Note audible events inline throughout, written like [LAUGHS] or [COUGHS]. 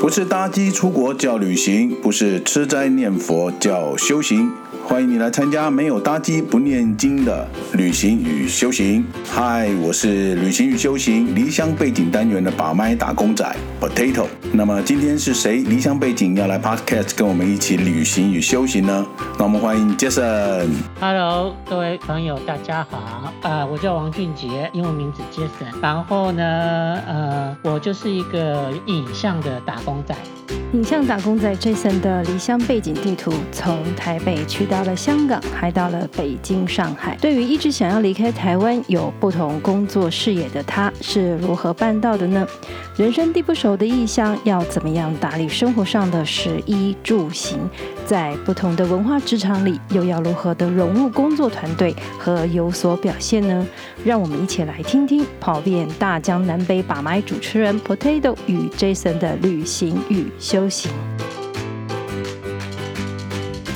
不是搭机出国叫旅行，不是吃斋念佛叫修行。欢迎你来参加没有搭机不念经的旅行与修行。嗨，我是旅行与修行离乡背景单元的把麦打工仔 Potato。那么今天是谁离乡背景要来 Podcast 跟我们一起旅行与修行呢？那我们欢迎 Jason。Hello，各位朋友，大家好。啊、我叫王俊杰，英文名字 Jason。然后呢，呃，我就是一个影像的打工仔。影像打工仔 Jason 的离乡背景地图，从台北去到了香港，还到了北京、上海。对于一直想要离开台湾、有不同工作视野的他，是如何办到的呢？人生地不熟的异乡，要怎么样打理生活上的食衣住行？在不同的文化职场里，又要如何的融入工作团队和有所表现呢？让我们一起来听听跑遍大江南北把脉主持人 Potato 与 Jason 的旅行与修行。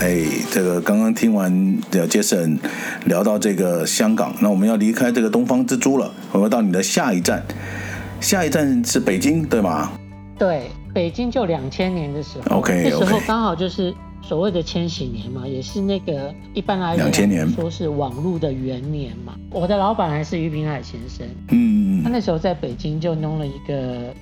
哎，这个刚刚听完的 Jason 聊到这个香港，那我们要离开这个东方之珠了，我们要到你的下一站，下一站是北京，对吗？对，北京就两千年的时候，OK，那时候刚好就是所谓的千禧年嘛，也是那个一般来两千年说是网络的元年嘛。我的老板还是于平海先生，嗯，他那时候在北京就弄了一个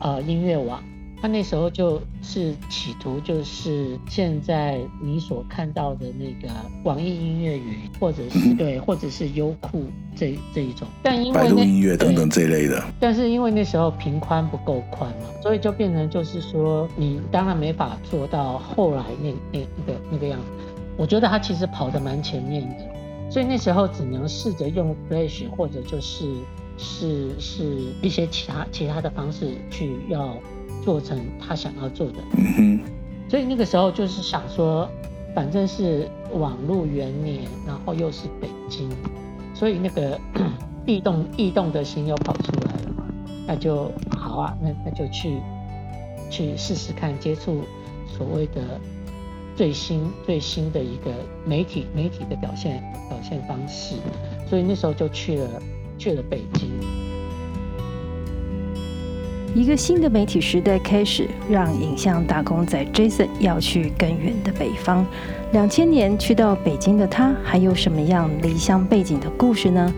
呃音乐网。他那时候就是企图，就是现在你所看到的那个网易音乐云，或者是对，或者是优酷这这一种，但因为百度音乐等等这一类的，但是因为那时候频宽不够宽嘛，所以就变成就是说，你当然没法做到后来那那那个那个样子。我觉得他其实跑得蛮前面的，所以那时候只能试着用 Flash 或者就是是是一些其他其他的方式去要。做成他想要做的，嗯哼，所以那个时候就是想说，反正是网络元年，然后又是北京，所以那个 [COUGHS] 异动异动的心又跑出来了嘛，那就好啊，那那就去去试试看，接触所谓的最新最新的一个媒体媒体的表现表现方式，所以那时候就去了去了北京。一个新的媒体时代开始，让影像打工仔 Jason 要去更远的北方。两千年去到北京的他，还有什么样离乡背景的故事呢？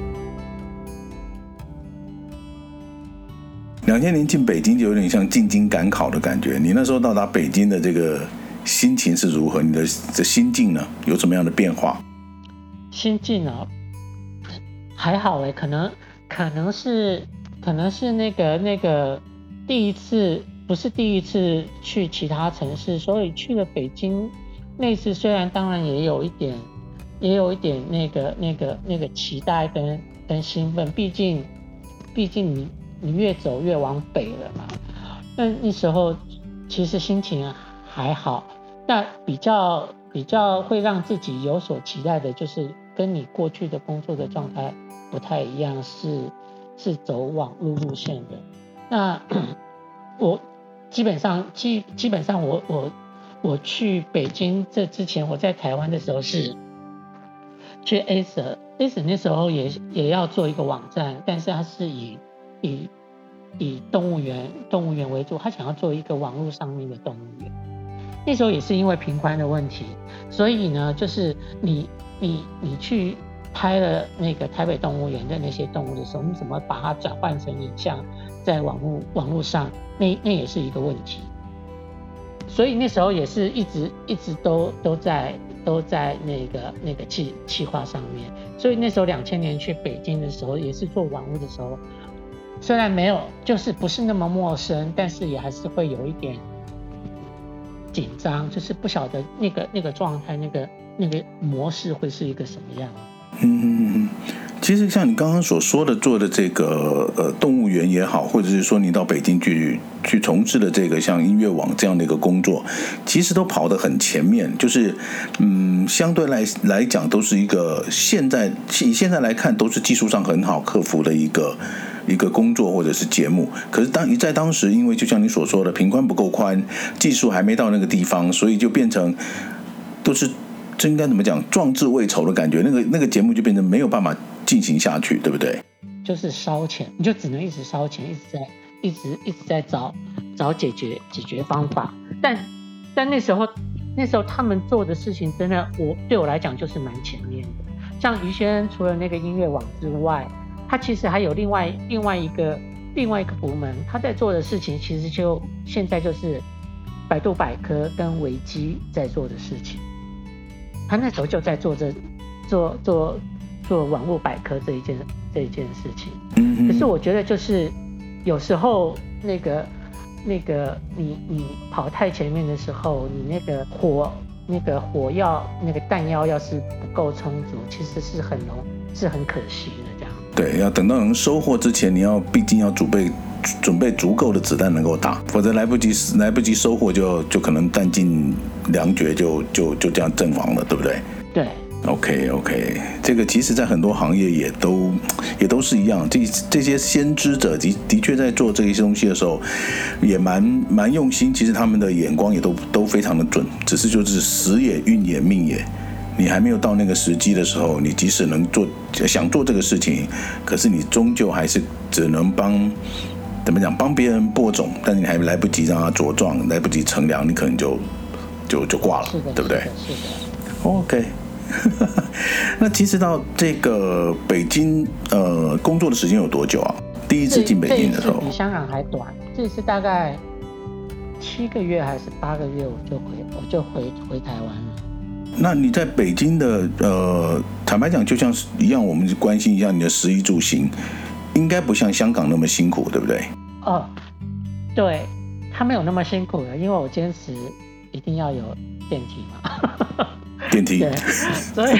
两千年进北京就有点像进京赶考的感觉。你那时候到达北京的这个心情是如何？你的的心境呢？有什么样的变化？心境啊，还好哎，可能可能是可能是那个那个。第一次不是第一次去其他城市，所以去了北京。那次虽然当然也有一点，也有一点那个那个那个期待跟跟兴奋，毕竟毕竟你你越走越往北了嘛。但那时候其实心情还好，那比较比较会让自己有所期待的，就是跟你过去的工作的状态不太一样，是是走网路路线的。那 [COUGHS] 我基本上基基本上我我我去北京这之前，我在台湾的时候是去 a c e a c e 那时候也也要做一个网站，但是它是以以以动物园动物园为主，他想要做一个网络上面的动物园。那时候也是因为频宽的问题，所以呢，就是你你你去拍了那个台北动物园的那些动物的时候，你怎么把它转换成影像？在网络网络上，那那也是一个问题，所以那时候也是一直一直都都在都在那个那个企企划上面，所以那时候两千年去北京的时候，也是做网络的时候，虽然没有就是不是那么陌生，但是也还是会有一点紧张，就是不晓得那个那个状态，那个那个模式会是一个什么样。嗯。其实像你刚刚所说的做的这个呃动物园也好，或者是说你到北京去去从事的这个像音乐网这样的一个工作，其实都跑得很前面，就是嗯相对来来讲都是一个现在以现在来看都是技术上很好克服的一个一个工作或者是节目。可是当你在当时，因为就像你所说的频宽不够宽，技术还没到那个地方，所以就变成都是这应该怎么讲壮志未酬的感觉，那个那个节目就变成没有办法。进行下去，对不对？就是烧钱，你就只能一直烧钱，一直在，一直一直在找找解决解决方法。但但那时候那时候他们做的事情，真的我对我来讲就是蛮前面的。像于先生除了那个音乐网之外，他其实还有另外另外一个另外一个部门，他在做的事情其实就现在就是百度百科跟维基在做的事情。他那时候就在做这做做做网络百科这一件这一件事情。可是我觉得就是有时候那个那个你你跑太前面的时候，你那个火那个火药那个弹药要是不够充足，其实是很容是很可惜的这样。对，要等到能收获之前，你要毕竟要准备准备足够的子弹能够打，否则来不及来不及收获就就可能弹尽粮绝就，就就就这样阵亡了，对不对？对。OK OK，这个其实，在很多行业也都也都是一样。这这些先知者的的确在做这些东西的时候，也蛮蛮用心。其实他们的眼光也都都非常的准，只是就是时也运也命也。你还没有到那个时机的时候，你即使能做想做这个事情，可是你终究还是只能帮怎么讲帮别人播种，但是你还来不及让它茁壮，来不及乘凉，你可能就就就挂了，对不对？是的。是的 OK。[LAUGHS] 那其实到这个北京呃工作的时间有多久啊？第一次进北京的时候，比香港还短，这次大概七个月还是八个月，我就回我就回回台湾了。那你在北京的呃，坦白讲，就像是一样，我们关心一下你的食衣住行，应该不像香港那么辛苦，对不对？哦，对，他没有那么辛苦了，因为我坚持一定要有电梯嘛。电梯，对，[LAUGHS] 所以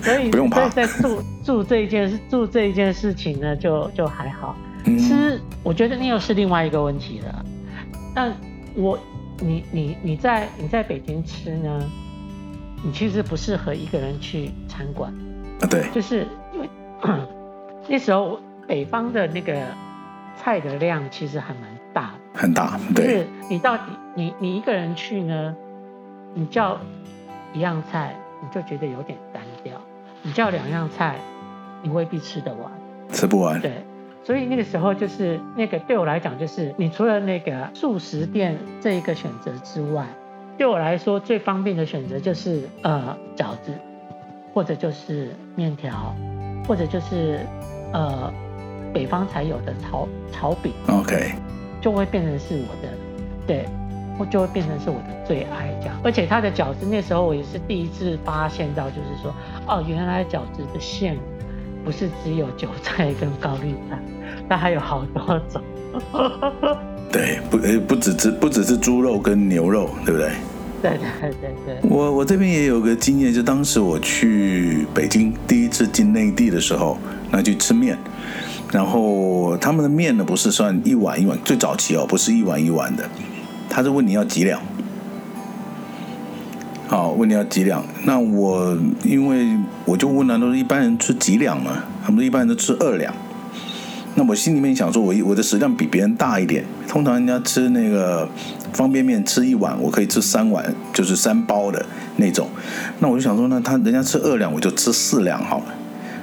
所以不用怕。在住住这一件事，住这一件事情呢，就就还好。吃，我觉得那又是另外一个问题了。但我，你你你在你在北京吃呢，你其实不适合一个人去餐馆啊。对，就是因为 [COUGHS] 那时候北方的那个菜的量其实还蛮大的，很大。对，就是你到底你你一个人去呢，你叫。一样菜你就觉得有点单调，你叫两样菜，你未必吃得完，吃不完。对，所以那个时候就是那个对我来讲，就是你除了那个素食店这一个选择之外，对我来说最方便的选择就是呃饺子，或者就是面条，或者就是呃北方才有的炒炒饼。OK，就会变成是我的对。我就会变成是我的最爱这样，而且它的饺子那时候我也是第一次发现到，就是说，哦，原来饺子的馅不是只有韭菜跟高丽菜，[LAUGHS] 它还有好多种。[LAUGHS] 对，不，不只是不只是猪肉跟牛肉，对不对？对对对对。我我这边也有个经验，就当时我去北京第一次进内地的时候，那去吃面，然后他们的面呢不是算一碗一碗，最早期哦，不是一碗一碗的。他是问你要几两？好，问你要几两？那我因为我就问他，都是一般人吃几两嘛？他们一般人都吃二两。那我心里面想说，我我的食量比别人大一点。通常人家吃那个方便面吃一碗，我可以吃三碗，就是三包的那种。那我就想说，那他人家吃二两，我就吃四两好了。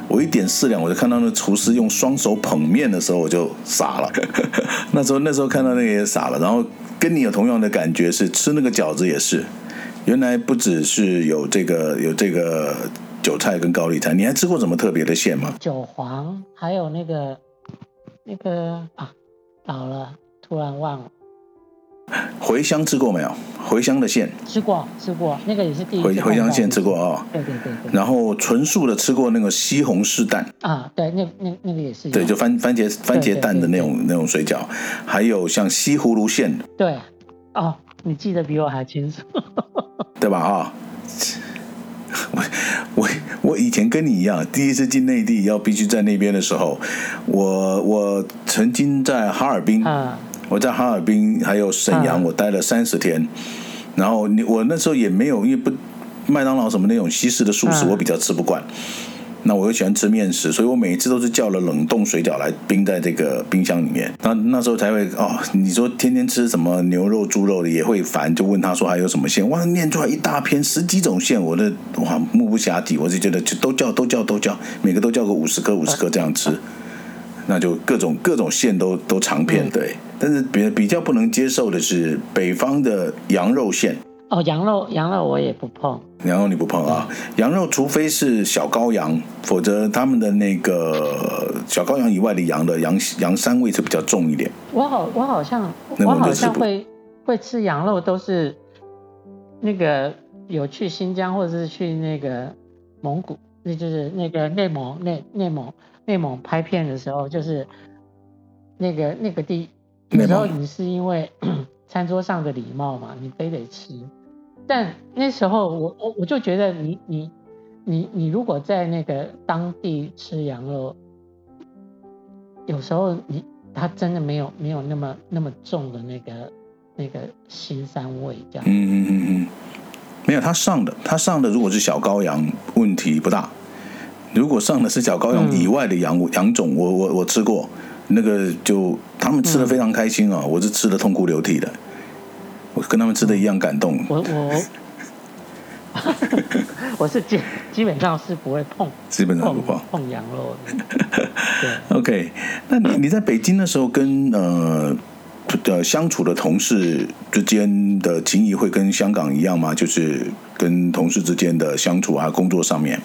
我一点四两，我就看到那厨师用双手捧面的时候，我就傻了。[LAUGHS] 那时候那时候看到那个也傻了，然后。跟你有同样的感觉是吃那个饺子也是，原来不只是有这个有这个韭菜跟高丽菜，你还吃过什么特别的馅吗？韭黄，还有那个那个啊，老了突然忘了。茴香吃过没有？茴香的馅吃过，吃过，那个也是第一次。茴茴香馅吃过啊、哦？对对对对。然后纯素的吃过那个西红柿蛋啊，对，那那那个也是。对，就番番茄番茄蛋的那种那种水饺，还有像西葫芦馅。对，哦，你记得比我还清楚，[LAUGHS] 对吧？啊、哦，我我我以前跟你一样，第一次进内地要必须在那边的时候，我我曾经在哈尔滨。啊我在哈尔滨还有沈阳，我待了三十天，啊、然后你我那时候也没有，因为不麦当劳什么那种西式的素食，我比较吃不惯。啊、那我又喜欢吃面食，所以我每一次都是叫了冷冻水饺来冰在这个冰箱里面。那那时候才会哦，你说天天吃什么牛肉、猪肉的也会烦，就问他说还有什么馅？哇，念出来一大篇十几种馅，我的哇目不暇底，我就觉得就都叫都叫都叫，每个都叫个五十颗五十颗这样吃。那就各种各种馅都都尝遍，对。但是比比较不能接受的是北方的羊肉馅。哦，羊肉羊肉我也不碰。羊肉你不碰啊？羊肉除非是小羔羊，否则他们的那个小羔羊以外的羊的羊羊膻味是比较重一点。我好我好像我好像会会吃羊肉，都是那个有去新疆或者是去那个蒙古，那就是那个内蒙内内蒙内蒙拍片的时候，就是那个那个地有时候你是因为 [CLEARS THROAT] 餐桌上的礼貌嘛，你非得吃。但那时候我我我就觉得你你你你如果在那个当地吃羊肉，有时候你它真的没有没有那么那么重的那个那个腥膻味这样。嗯嗯嗯嗯，没有，他上的他上的如果是小羔羊问题不大，如果上的是小羔羊以外的羊、嗯、羊种，我我我吃过，那个就他们吃的非常开心啊，嗯、我是吃的痛哭流涕的。我跟他们吃的一样感动。我我 [LAUGHS] 我是基基本上是不会碰，基本上不碰碰羊肉的。对，OK，那你你在北京的时候跟呃的相处的同事之间的情谊会跟香港一样吗？就是跟同事之间的相处啊，工作上面。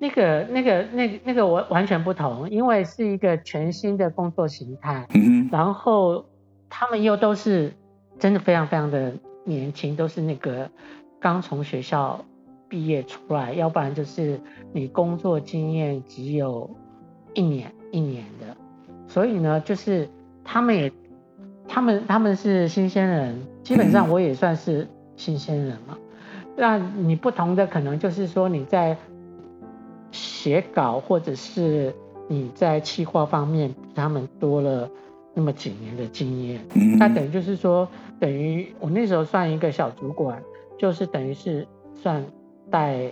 那个那个那个那个我完全不同，因为是一个全新的工作形态。然后。他们又都是真的非常非常的年轻，都是那个刚从学校毕业出来，要不然就是你工作经验只有一年一年的，所以呢，就是他们也他们他们是新鲜人，基本上我也算是新鲜人嘛。那你不同的可能就是说你在写稿或者是你在企划方面比他们多了。那么几年的经验，那等于就是说，等于我那时候算一个小主管，就是等于是算带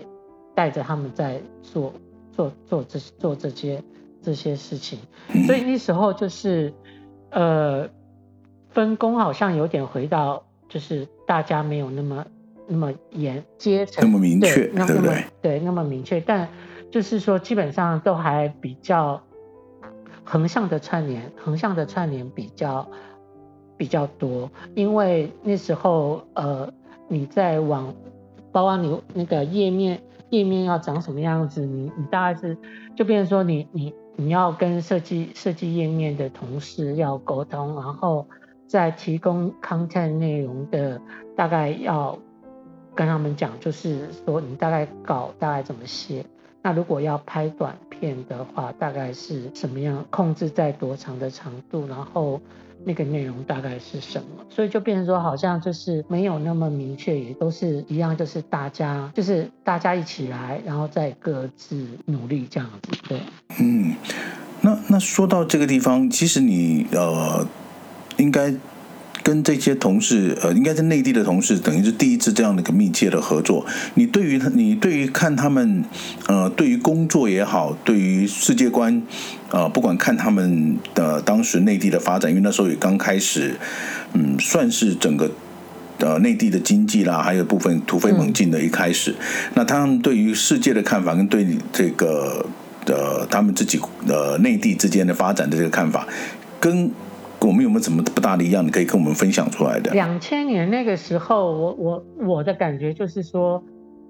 带着他们在做做做这做这些这些事情，所以那时候就是呃分工好像有点回到就是大家没有那么那么严阶层那么明确，对，不对？对，那么明确，但就是说基本上都还比较。横向的串联，横向的串联比较比较多，因为那时候呃你在网，包括你那个页面页面要长什么样子，你你大概是就变成说你你你要跟设计设计页面的同事要沟通，然后再提供 content 内容的大概要跟他们讲，就是说你大概稿大概怎么写。那如果要拍短片的话，大概是什么样？控制在多长的长度？然后那个内容大概是什么？所以就变成说，好像就是没有那么明确，也都是一样，就是大家就是大家一起来，然后再各自努力这样子。对，嗯，那那说到这个地方，其实你呃应该。跟这些同事，呃，应该是内地的同事，等于是第一次这样的一个密切的合作。你对于他你对于看他们，呃，对于工作也好，对于世界观，呃，不管看他们的当时内地的发展，因为那时候也刚开始，嗯，算是整个呃内地的经济啦，还有部分突飞猛进的一开始。那他们对于世界的看法，跟对这个呃他们自己呃内地之间的发展的这个看法，跟。我们有没有什么不大的一样？你可以跟我们分享出来的。两千年那个时候，我我我的感觉就是说，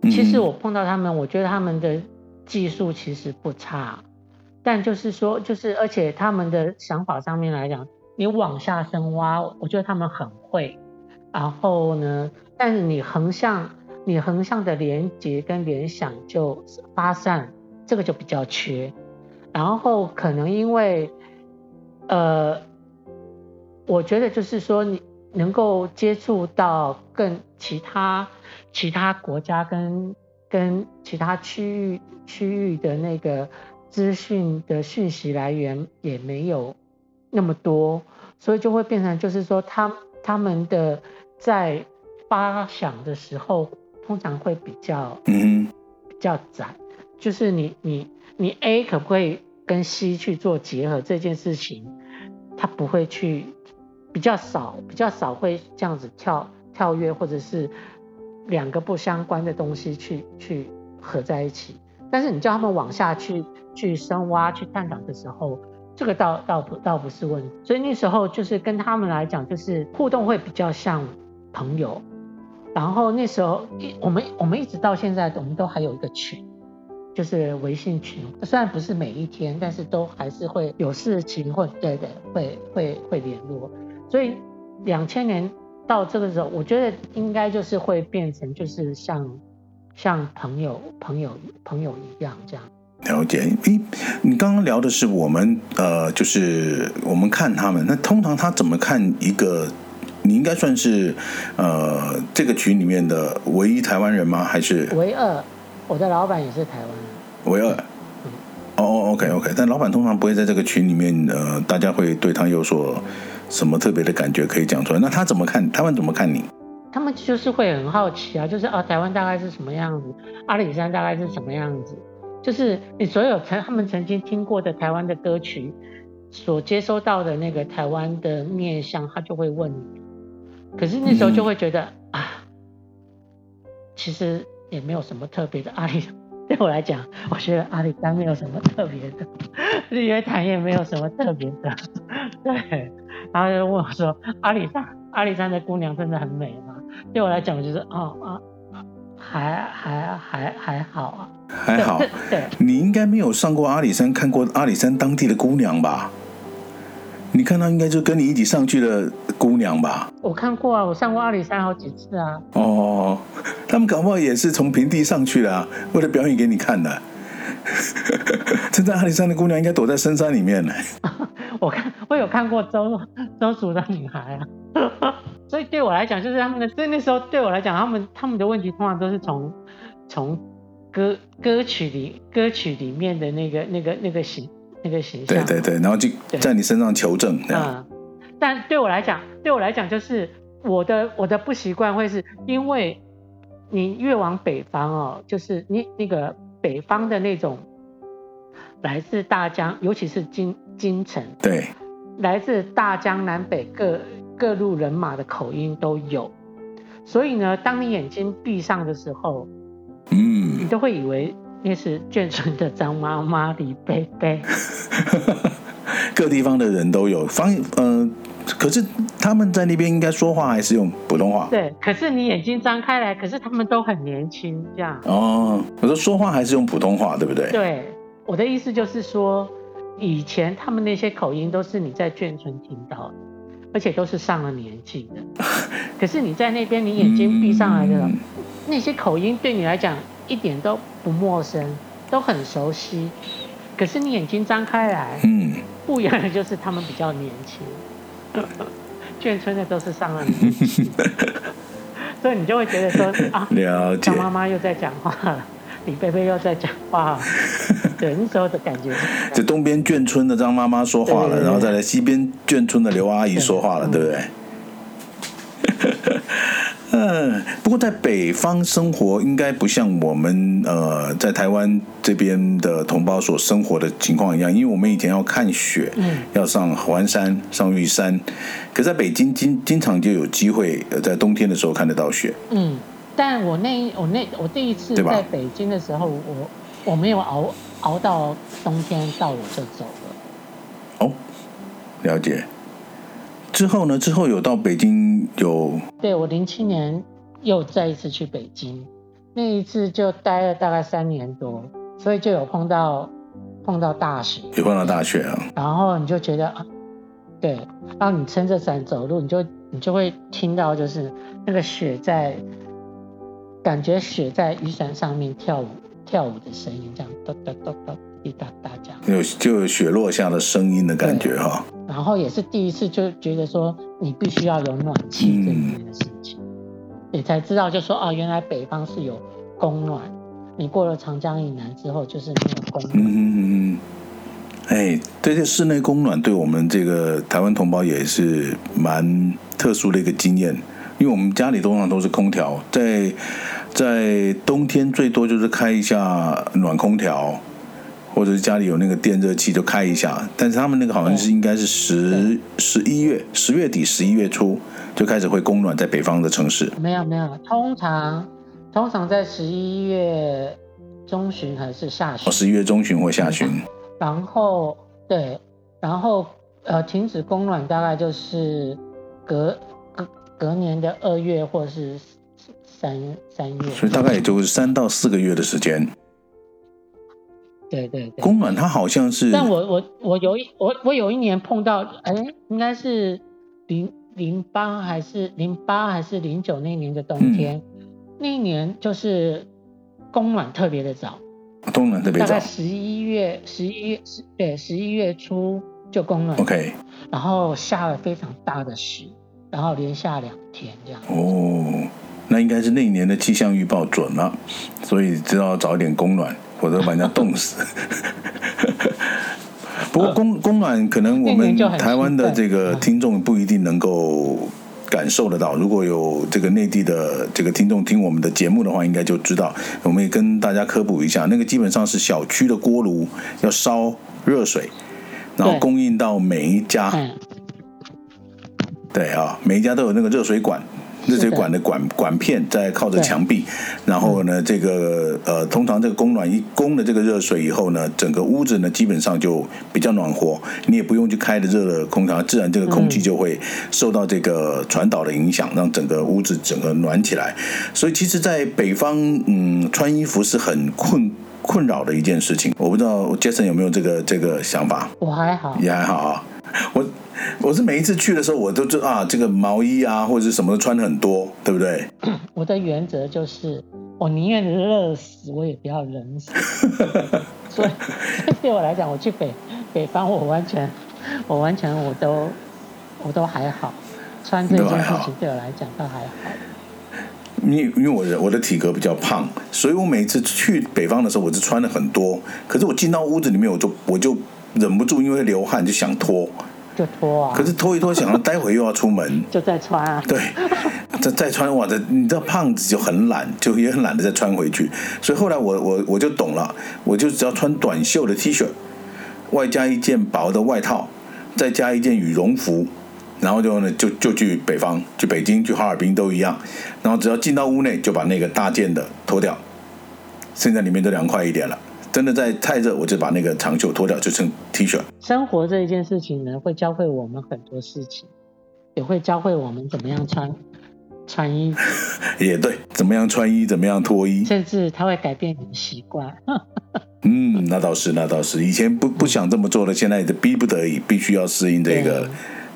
其实我碰到他们，我觉得他们的技术其实不差，但就是说，就是而且他们的想法上面来讲，你往下深挖，我觉得他们很会。然后呢，但是你横向，你横向的连接跟联想就发散，这个就比较缺。然后可能因为，呃。我觉得就是说，你能够接触到更其他其他国家跟跟其他区域区域的那个资讯的讯息来源也没有那么多，所以就会变成就是说，他他们的在发想的时候，通常会比较嗯比较窄，就是你你你 A 可不可以跟 C 去做结合这件事情，他不会去。比较少，比较少会这样子跳跳跃，或者是两个不相关的东西去去合在一起。但是你叫他们往下去去深挖、去探讨的时候，这个倒倒不倒不是问题。所以那时候就是跟他们来讲，就是互动会比较像朋友。然后那时候我们我们一直到现在，我们都还有一个群，就是微信群。虽然不是每一天，但是都还是会有事情或对对会会会联络。所以两千年到这个时候，我觉得应该就是会变成就是像。像朋友、朋友、朋友一样这样了解。诶，你刚刚聊的是我们呃，就是我们看他们，那通常他怎么看一个？你应该算是呃这个群里面的唯一台湾人吗？还是唯二？我的老板也是台湾人。唯二。哦哦，OK OK。但老板通常不会在这个群里面，呃，大家会对他有所什么特别的感觉可以讲出来。那他怎么看？台湾怎么看你？他们就是会很好奇啊，就是啊，台湾大概是什么样子，阿里山大概是什么样子，就是你所有曾他们曾经听过的台湾的歌曲，所接收到的那个台湾的面相，他就会问你。可是那时候就会觉得、嗯、啊，其实也没有什么特别的。阿里对我来讲，我觉得阿里山没有什么特别的，日月潭也没有什么特别的。对，然后就问我说，阿里山阿里山的姑娘真的很美吗？对我来讲，我就是哦啊，还还还还好啊，还好。对，对你应该没有上过阿里山，看过阿里山当地的姑娘吧？你看到应该就跟你一起上去的姑娘吧？我看过啊，我上过阿里山好几次啊。哦，他们搞不好也是从平地上去的啊，为了表演给你看的。[LAUGHS] 真正阿里山的姑娘应该躲在深山里面呢。[LAUGHS] 我看我有看过周周族的女孩啊。[LAUGHS] 所以对我来讲，就是他们的，所以那时候对我来讲，他们他们的问题通常都是从从歌歌曲里歌曲里面的那个那个那个形那个形象，对对对，然后就在你身上求证。嗯，但对我来讲，对我来讲，就是我的我的不习惯会是因为你越往北方哦，就是你那个北方的那种来自大江，尤其是京京城，对，来自大江南北各。各路人马的口音都有，所以呢，当你眼睛闭上的时候，嗯，你都会以为那是眷村的张妈妈、李贝贝。[LAUGHS] 各地方的人都有方，嗯、呃，可是他们在那边应该说话还是用普通话。对，可是你眼睛张开来，可是他们都很年轻，这样。哦，我说说话还是用普通话，对不对？对，我的意思就是说，以前他们那些口音都是你在眷村听到的。而且都是上了年纪的，[LAUGHS] 可是你在那边，你眼睛闭上来的、嗯、那些口音对你来讲一点都不陌生，都很熟悉。可是你眼睛张开来，嗯，不一样的就是他们比较年轻，[LAUGHS] 眷村的都是上了年纪，[LAUGHS] 所以你就会觉得说啊，了解，张妈妈又在讲话了。李贝贝又在讲话，[LAUGHS] 对，那时候的感觉。这东边眷村的张妈妈说话了，然后再来西边眷村的刘阿姨说话了，对，对不对？嗯，不过在北方生活应该不像我们呃在台湾这边的同胞所生活的情况一样，因为我们以前要看雪，嗯，要上环山、上玉山，可在北京经经常就有机会在冬天的时候看得到雪，嗯。但我那我那我第一次在北京的时候，我我没有熬熬到冬天到我就走了。哦，了解。之后呢？之后有到北京有？对，我零七年又再一次去北京，那一次就待了大概三年多，所以就有碰到碰到大雪，有碰到大雪啊。然后你就觉得啊，对，然后你撑着伞走路，你就你就会听到就是那个雪在。感觉雪在雨伞上面跳舞，跳舞的声音，这样哒哒哒哒滴答答这样，有就有雪落下的声音的感觉哈。然后也是第一次就觉得说，你必须要有暖气这件事情，你、嗯、才知道就说啊，原来北方是有供暖，你过了长江以南之后就是没有供暖。嗯嗯嗯。哎，这些室内供暖对我们这个台湾同胞也是蛮特殊的一个经验，因为我们家里通常都是空调，在。在冬天最多就是开一下暖空调，或者是家里有那个电热器就开一下。但是他们那个好像是应该是十十一月十月底十一月初就开始会供暖，在北方的城市。没有没有，通常通常在十一月中旬还是下旬？哦，十一月中旬或下旬。然后对，然后呃，停止供暖大概就是隔隔隔年的二月或是三三月。所以大概也就是三到四个月的时间。对对对，供暖它好像是，但我我我有一我我有一年碰到，哎，应该是零零八还是零八还是零九那年的冬天，嗯、那一年就是供暖特别的早，供暖特别早，大概十一月十一月十对十一月初就供暖，OK，然后下了非常大的雪，然后连下两天这样。哦，那应该是那一年的气象预报准了，所以知道早一点供暖。否则把人家 [LAUGHS] 冻死。不过供供暖可能我们台湾的这个听众不一定能够感受得到。如果有这个内地的这个听众听我们的节目的话，应该就知道。我们也跟大家科普一下，那个基本上是小区的锅炉要烧热水，然后供应到每一家。对啊，每一家都有那个热水管。热水管的管管片在靠着墙壁，然后呢，这个呃，通常这个供暖一供了这个热水以后呢，整个屋子呢基本上就比较暖和，你也不用去开的热的空调，自然这个空气就会受到这个传导的影响，让整个屋子整个暖起来。所以其实，在北方，嗯，穿衣服是很困困扰的一件事情。我不知道 Jason 有没有这个这个想法？我还好，也还好啊，[LAUGHS] 我。我是每一次去的时候，我都知道啊，这个毛衣啊或者是什么都穿很多，对不对？[COUGHS] 我的原则就是，我宁愿热死，我也不要冷死。[LAUGHS] 所以 [LAUGHS] 对我来讲，我去北北方，我完全，我完全我都我都还好，穿这件事情对我来讲都还好。因因为我的我的体格比较胖，所以我每次去北方的时候，我就穿的很多。可是我进到屋子里面，我就我就忍不住，因为流汗就想脱。就脱啊！可是脱一脱，想要待会又要出门，[LAUGHS] 就再穿啊。对，[LAUGHS] 再再穿，哇，这你知道胖子就很懒，就也很懒得再穿回去。所以后来我我我就懂了，我就只要穿短袖的 T 恤，外加一件薄的外套，再加一件羽绒服，然后就呢就就去北方，去北京，去哈尔滨都一样。然后只要进到屋内，就把那个大件的脱掉，现在里面都凉快一点了。真的在太热，我就把那个长袖脱掉，就剩 T 恤。生活这一件事情呢，会教会我们很多事情，也会教会我们怎么样穿穿衣服。[LAUGHS] 也对，怎么样穿衣，怎么样脱衣，甚至它会改变你的习惯。[LAUGHS] 嗯，那倒是，那倒是。以前不不想这么做的，现在也逼不得已，必须要适应这个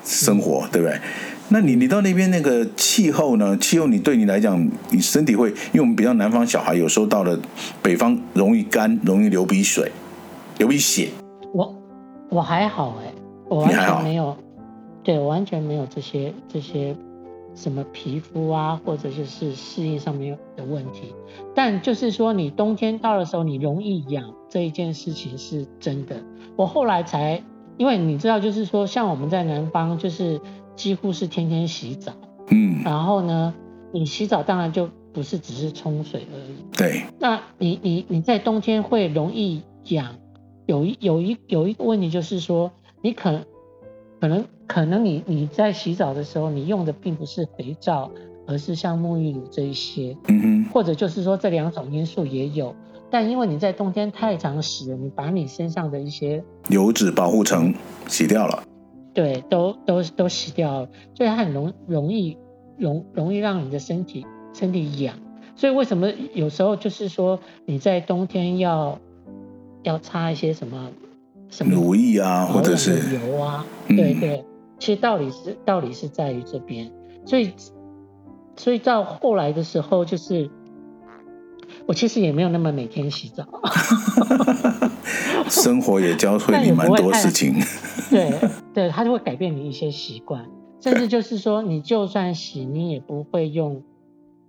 生活，对，对不对？那你你到那边那个气候呢？气候你对你来讲，你身体会，因为我们比较南方小孩，有时候到了北方容易干，容易流鼻水，流鼻血。我我还好哎，我完全没有，对，我完全没有这些这些什么皮肤啊，或者就是适应上面的问题。但就是说，你冬天到的时候，你容易痒这一件事情是真的。我后来才，因为你知道，就是说，像我们在南方，就是。几乎是天天洗澡，嗯，然后呢，你洗澡当然就不是只是冲水而已，对。那你你你在冬天会容易痒，有一有一有一个问题就是说，你可可能可能你你在洗澡的时候，你用的并不是肥皂，而是像沐浴乳这一些，嗯哼，或者就是说这两种因素也有，但因为你在冬天太常洗了，你把你身上的一些油脂保护层洗掉了。对，都都都洗掉了，所以它很容容易容容易让你的身体身体痒，所以为什么有时候就是说你在冬天要要擦一些什么什么乳液啊，或者是油啊，对对，其实道理是道理是在于这边，所以所以到后来的时候，就是我其实也没有那么每天洗澡，[LAUGHS] 生活也教会你蛮多事情。[LAUGHS] 对 [LAUGHS] 对，它就会改变你一些习惯，甚至就是说，你就算洗，你也不会用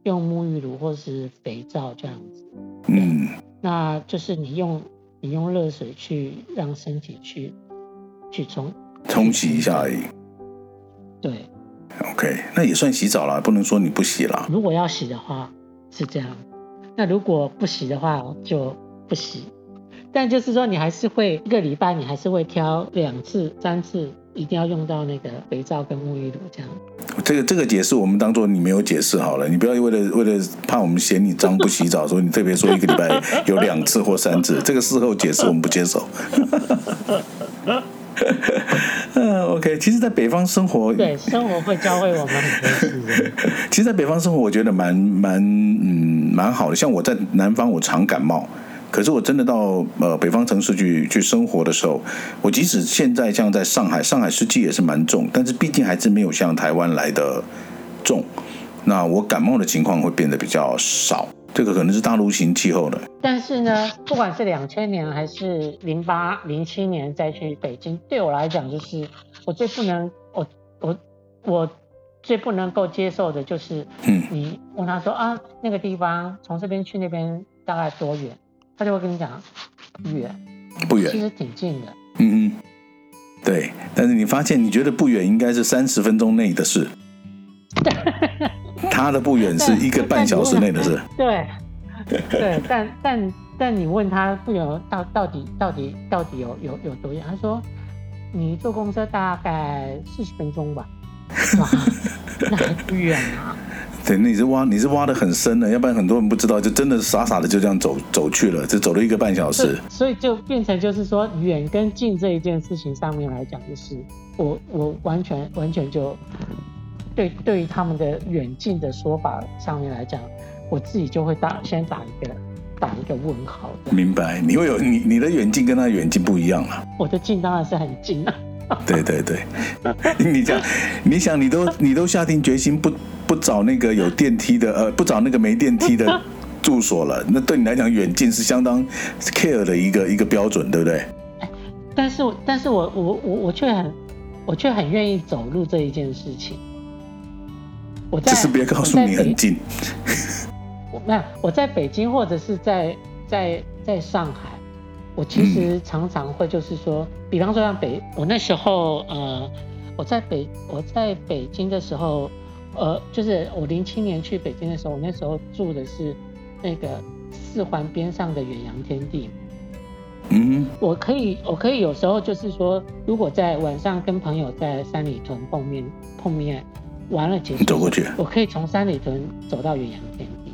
用沐浴乳或是肥皂这样子。嗯，那就是你用你用热水去让身体去去冲冲洗一下而已。对，OK，那也算洗澡了，不能说你不洗了。如果要洗的话是这样，那如果不洗的话就不洗。但就是说，你还是会一个礼拜，你还是会挑两次、三次一定要用到那个肥皂跟沐浴露这样。这个这个解释我们当做你没有解释好了，你不要为了为了怕我们嫌你脏不洗澡，所以你特别说一个礼拜有两次或三次，这个事后解释我们不接受。嗯，OK，其实，在北方生活，对生活会教会我们很多事。其实，在北方生活，我觉得蛮蛮嗯蛮好的。像我在南方，我常感冒。可是我真的到呃北方城市去去生活的时候，我即使现在像在上海，上海湿气也是蛮重，但是毕竟还是没有像台湾来的重。那我感冒的情况会变得比较少，这个可能是大陆型气候的。但是呢，不管是两千年还是零八零七年再去北京，对我来讲就是我最不能我我我最不能够接受的就是，嗯，你问他说啊那个地方从这边去那边大概多远？他就会跟你讲远，不远，其实挺近的。嗯嗯，对。但是你发现，你觉得不远，应该是三十分钟内的事。[LAUGHS] 他的不远是一个半小时内的事。[LAUGHS] 对，对。但但但你问他不远到到底到底到底有有有多远？他说你坐公车大概四十分钟吧。哇，那还不远啊。[LAUGHS] 对，那你是挖，你是挖的很深的，要不然很多人不知道，就真的傻傻的就这样走走去了，就走了一个半小时。所以就变成就是说，远跟近这一件事情上面来讲，就是我我完全完全就对对于他们的远近的说法上面来讲，我自己就会打先打一个打一个问号。明白？你会有你你的远近跟他远近不一样啊？我的近当然是很近啊。[LAUGHS] 对对对，你讲，你想，你都你都下定决心不不找那个有电梯的，呃，不找那个没电梯的住所了，[LAUGHS] 那对你来讲，远近是相当 care 的一个一个标准，对不对？但是，但是我我我我却很我却很愿意走路这一件事情。我在，只是别告诉你很近。[LAUGHS] 我没有，我在北京或者是在在在上海。我其实常常会就是说，比方说像北，我那时候呃，我在北我在北京的时候，呃，就是我零七年去北京的时候，我那时候住的是那个四环边上的远洋天地。嗯，我可以我可以有时候就是说，如果在晚上跟朋友在三里屯碰面碰面完了结束，走过去，我可以从三里屯走到远洋天地，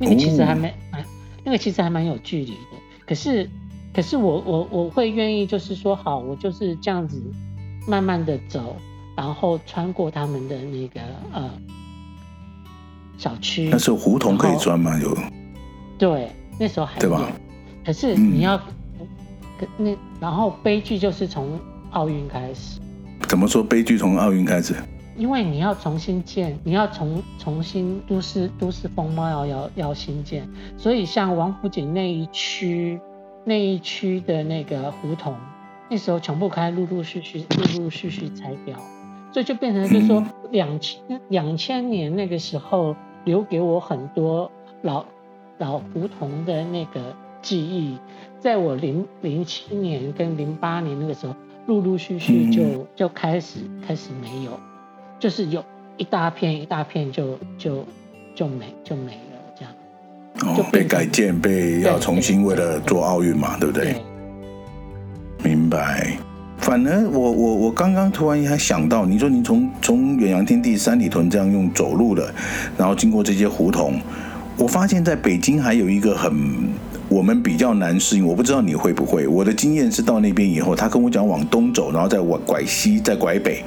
那个其实还蛮、哦、那个其实还蛮有距离的，可是。可是我我我会愿意，就是说好，我就是这样子慢慢的走，然后穿过他们的那个呃小区。那时候胡同可以钻吗？有。对，那时候还有。对吧？可是你要，嗯、那然后悲剧就是从奥运开始。怎么说悲剧从奥运开始？因为你要重新建，你要重重新都市都市风貌要要要新建，所以像王府井那一区。那一区的那个胡同，那时候全部开，陆陆续续、陆陆续续拆掉，所以就变成就是说两千两千年那个时候留给我很多老老胡同的那个记忆，在我零零七年跟零八年那个时候，陆陆续续就就开始开始没有，就是有一大片一大片就就就没就没了。哦，被改建，被要重新为了做奥运嘛，对不对？明白。反而我我我刚刚突然还想到，你说你从从远洋天地三里屯这样用走路的，然后经过这些胡同，我发现在北京还有一个很我们比较难适应，我不知道你会不会。我的经验是到那边以后，他跟我讲往东走，然后再往拐西，再拐北。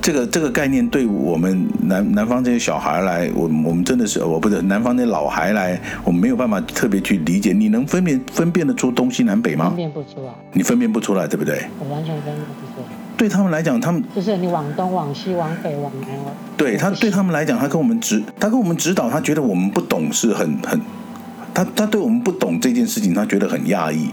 这个这个概念对我们南南方这些小孩来，我我们真的是我不是南方那老孩来，我们没有办法特别去理解。你能分辨分辨得出东西南北吗？分辨不出来。你分辨不出来，对不对？我完全分辨不出来。对他们来讲，他们就是你往东、往西、往北、往南。对他对他们来讲，他跟我们指他跟我们指导，他觉得我们不懂是很很，他他对我们不懂这件事情，他觉得很讶异。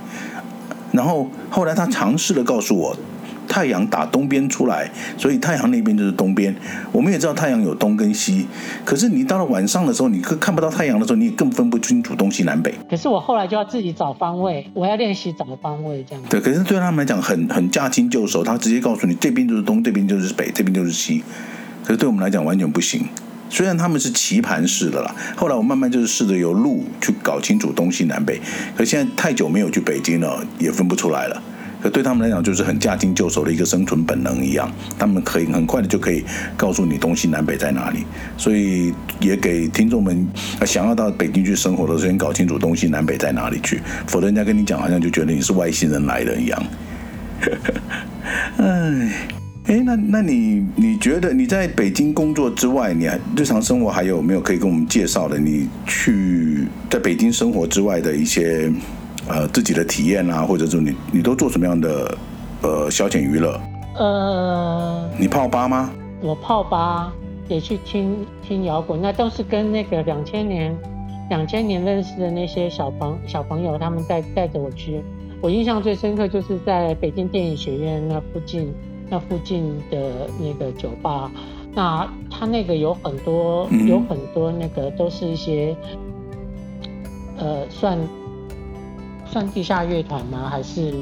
然后后来他尝试的告诉我。太阳打东边出来，所以太阳那边就是东边。我们也知道太阳有东跟西，可是你到了晚上的时候，你可看不到太阳的时候，你也更分不清楚东西南北。可是我后来就要自己找方位，我要练习找方位这样。对，可是对他们来讲很很驾轻就熟，他直接告诉你这边就是东，这边就是北，这边就是西。可是对我们来讲完全不行。虽然他们是棋盘式的啦，后来我慢慢就是试着由路去搞清楚东西南北。可现在太久没有去北京了，也分不出来了。对他们来讲就是很驾轻就熟的一个生存本能一样，他们可以很快的就可以告诉你东西南北在哪里。所以也给听众们想要到北京去生活的时候，先搞清楚东西南北在哪里去，否则人家跟你讲，好像就觉得你是外星人来的一样。[LAUGHS] 哎，哎，那那你你觉得你在北京工作之外，你还日常生活还有没有可以跟我们介绍的？你去在北京生活之外的一些？呃，自己的体验啊，或者说你你都做什么样的呃消遣娱乐？呃，你泡吧吗？我泡吧，也去听听摇滚，那都是跟那个两千年两千年认识的那些小朋小朋友，他们带带着我去。我印象最深刻就是在北京电影学院那附近那附近的那个酒吧，那他那个有很多、嗯、有很多那个都是一些呃算。算地下乐团吗？还是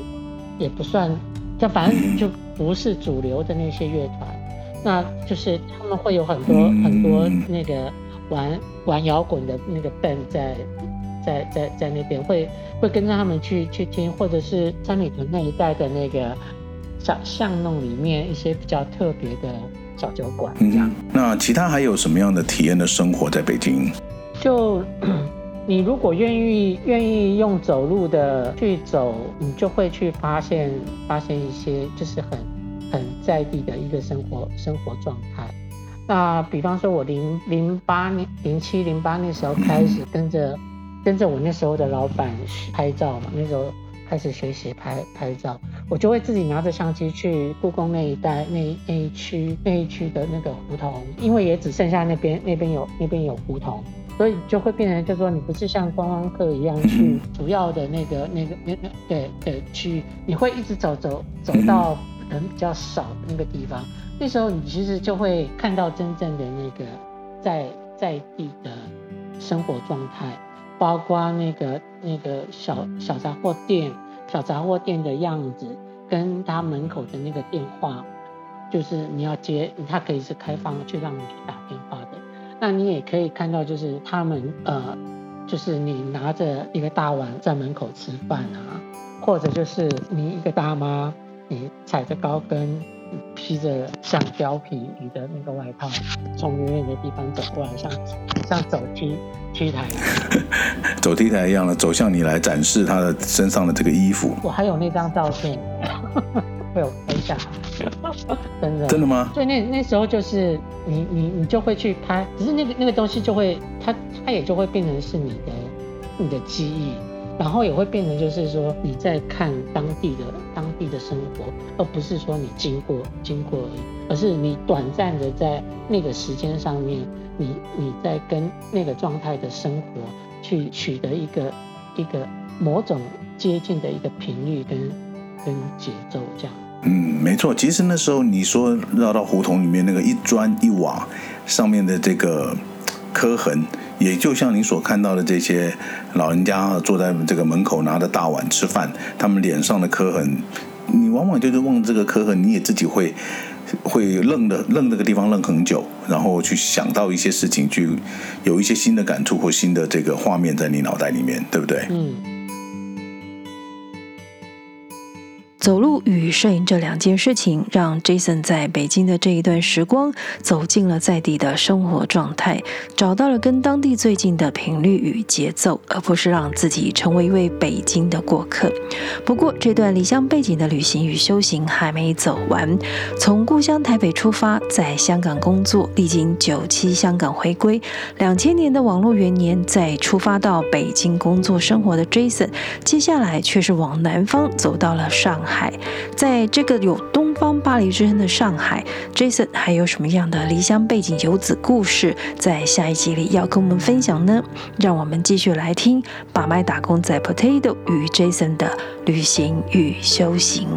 也不算？就反正就不是主流的那些乐团。那就是他们会有很多很多那个玩玩摇滚的那个 band 在在在在那边，会会跟着他们去去听，或者是三里屯那一带的那个小巷弄里面一些比较特别的小酒馆。这样。那其他还有什么样的体验的生活在北京？就。你如果愿意愿意用走路的去走，你就会去发现发现一些就是很很在地的一个生活生活状态。那比方说，我零零八年、零七、零八那时候开始 [COUGHS] 跟着跟着我那时候的老板拍照嘛，那时候开始学习拍拍照，我就会自己拿着相机去故宫那一带那那一区那一区的那个胡同，因为也只剩下那边那边有那边有胡同。所以就会变成，就是说你不是像观光客一样去主要的那个、那个、那、那对的区域，你会一直走走走到人比较少的那个地方。那时候你其实就会看到真正的那个在在地的生活状态，包括那个那个小小杂货店、小杂货店的样子，跟他门口的那个电话，就是你要接，他可以是开放的，去让你去打电话的。那你也可以看到，就是他们呃，就是你拿着一个大碗在门口吃饭啊，或者就是你一个大妈，你踩着高跟，披着像貂皮你的那个外套，从远远的地方走过来，像像走梯梯台，[LAUGHS] 走梯台一样的走向你来展示他的身上的这个衣服。我还有那张照片。[LAUGHS] 被我拍下来，真的真的吗？所以那那时候就是你你你就会去拍，只是那个那个东西就会它它也就会变成是你的你的记忆，然后也会变成就是说你在看当地的当地的生活，而不是说你经过经过而已，而是你短暂的在那个时间上面，你你在跟那个状态的生活去取得一个一个某种接近的一个频率跟跟节奏这样。嗯，没错。其实那时候你说绕到胡同里面那个一砖一瓦上面的这个磕痕，也就像你所看到的这些老人家坐在这个门口拿着大碗吃饭，他们脸上的磕痕，你往往就是望这个磕痕，你也自己会会愣的愣这个地方愣很久，然后去想到一些事情，去有一些新的感触或新的这个画面在你脑袋里面，对不对？嗯。走路与摄影这两件事情，让 Jason 在北京的这一段时光走进了在地的生活状态，找到了跟当地最近的频率与节奏，而不是让自己成为一位北京的过客。不过，这段离乡背景的旅行与修行还没走完。从故乡台北出发，在香港工作，历经九七香港回归，两千年的网络元年，再出发到北京工作生活的 Jason，接下来却是往南方走到了上海。海，在这个有“东方巴黎”之称的上海，Jason 还有什么样的离乡背景游子故事，在下一集里要跟我们分享呢？让我们继续来听把麦打工仔 Potato 与 Jason 的旅行与修行。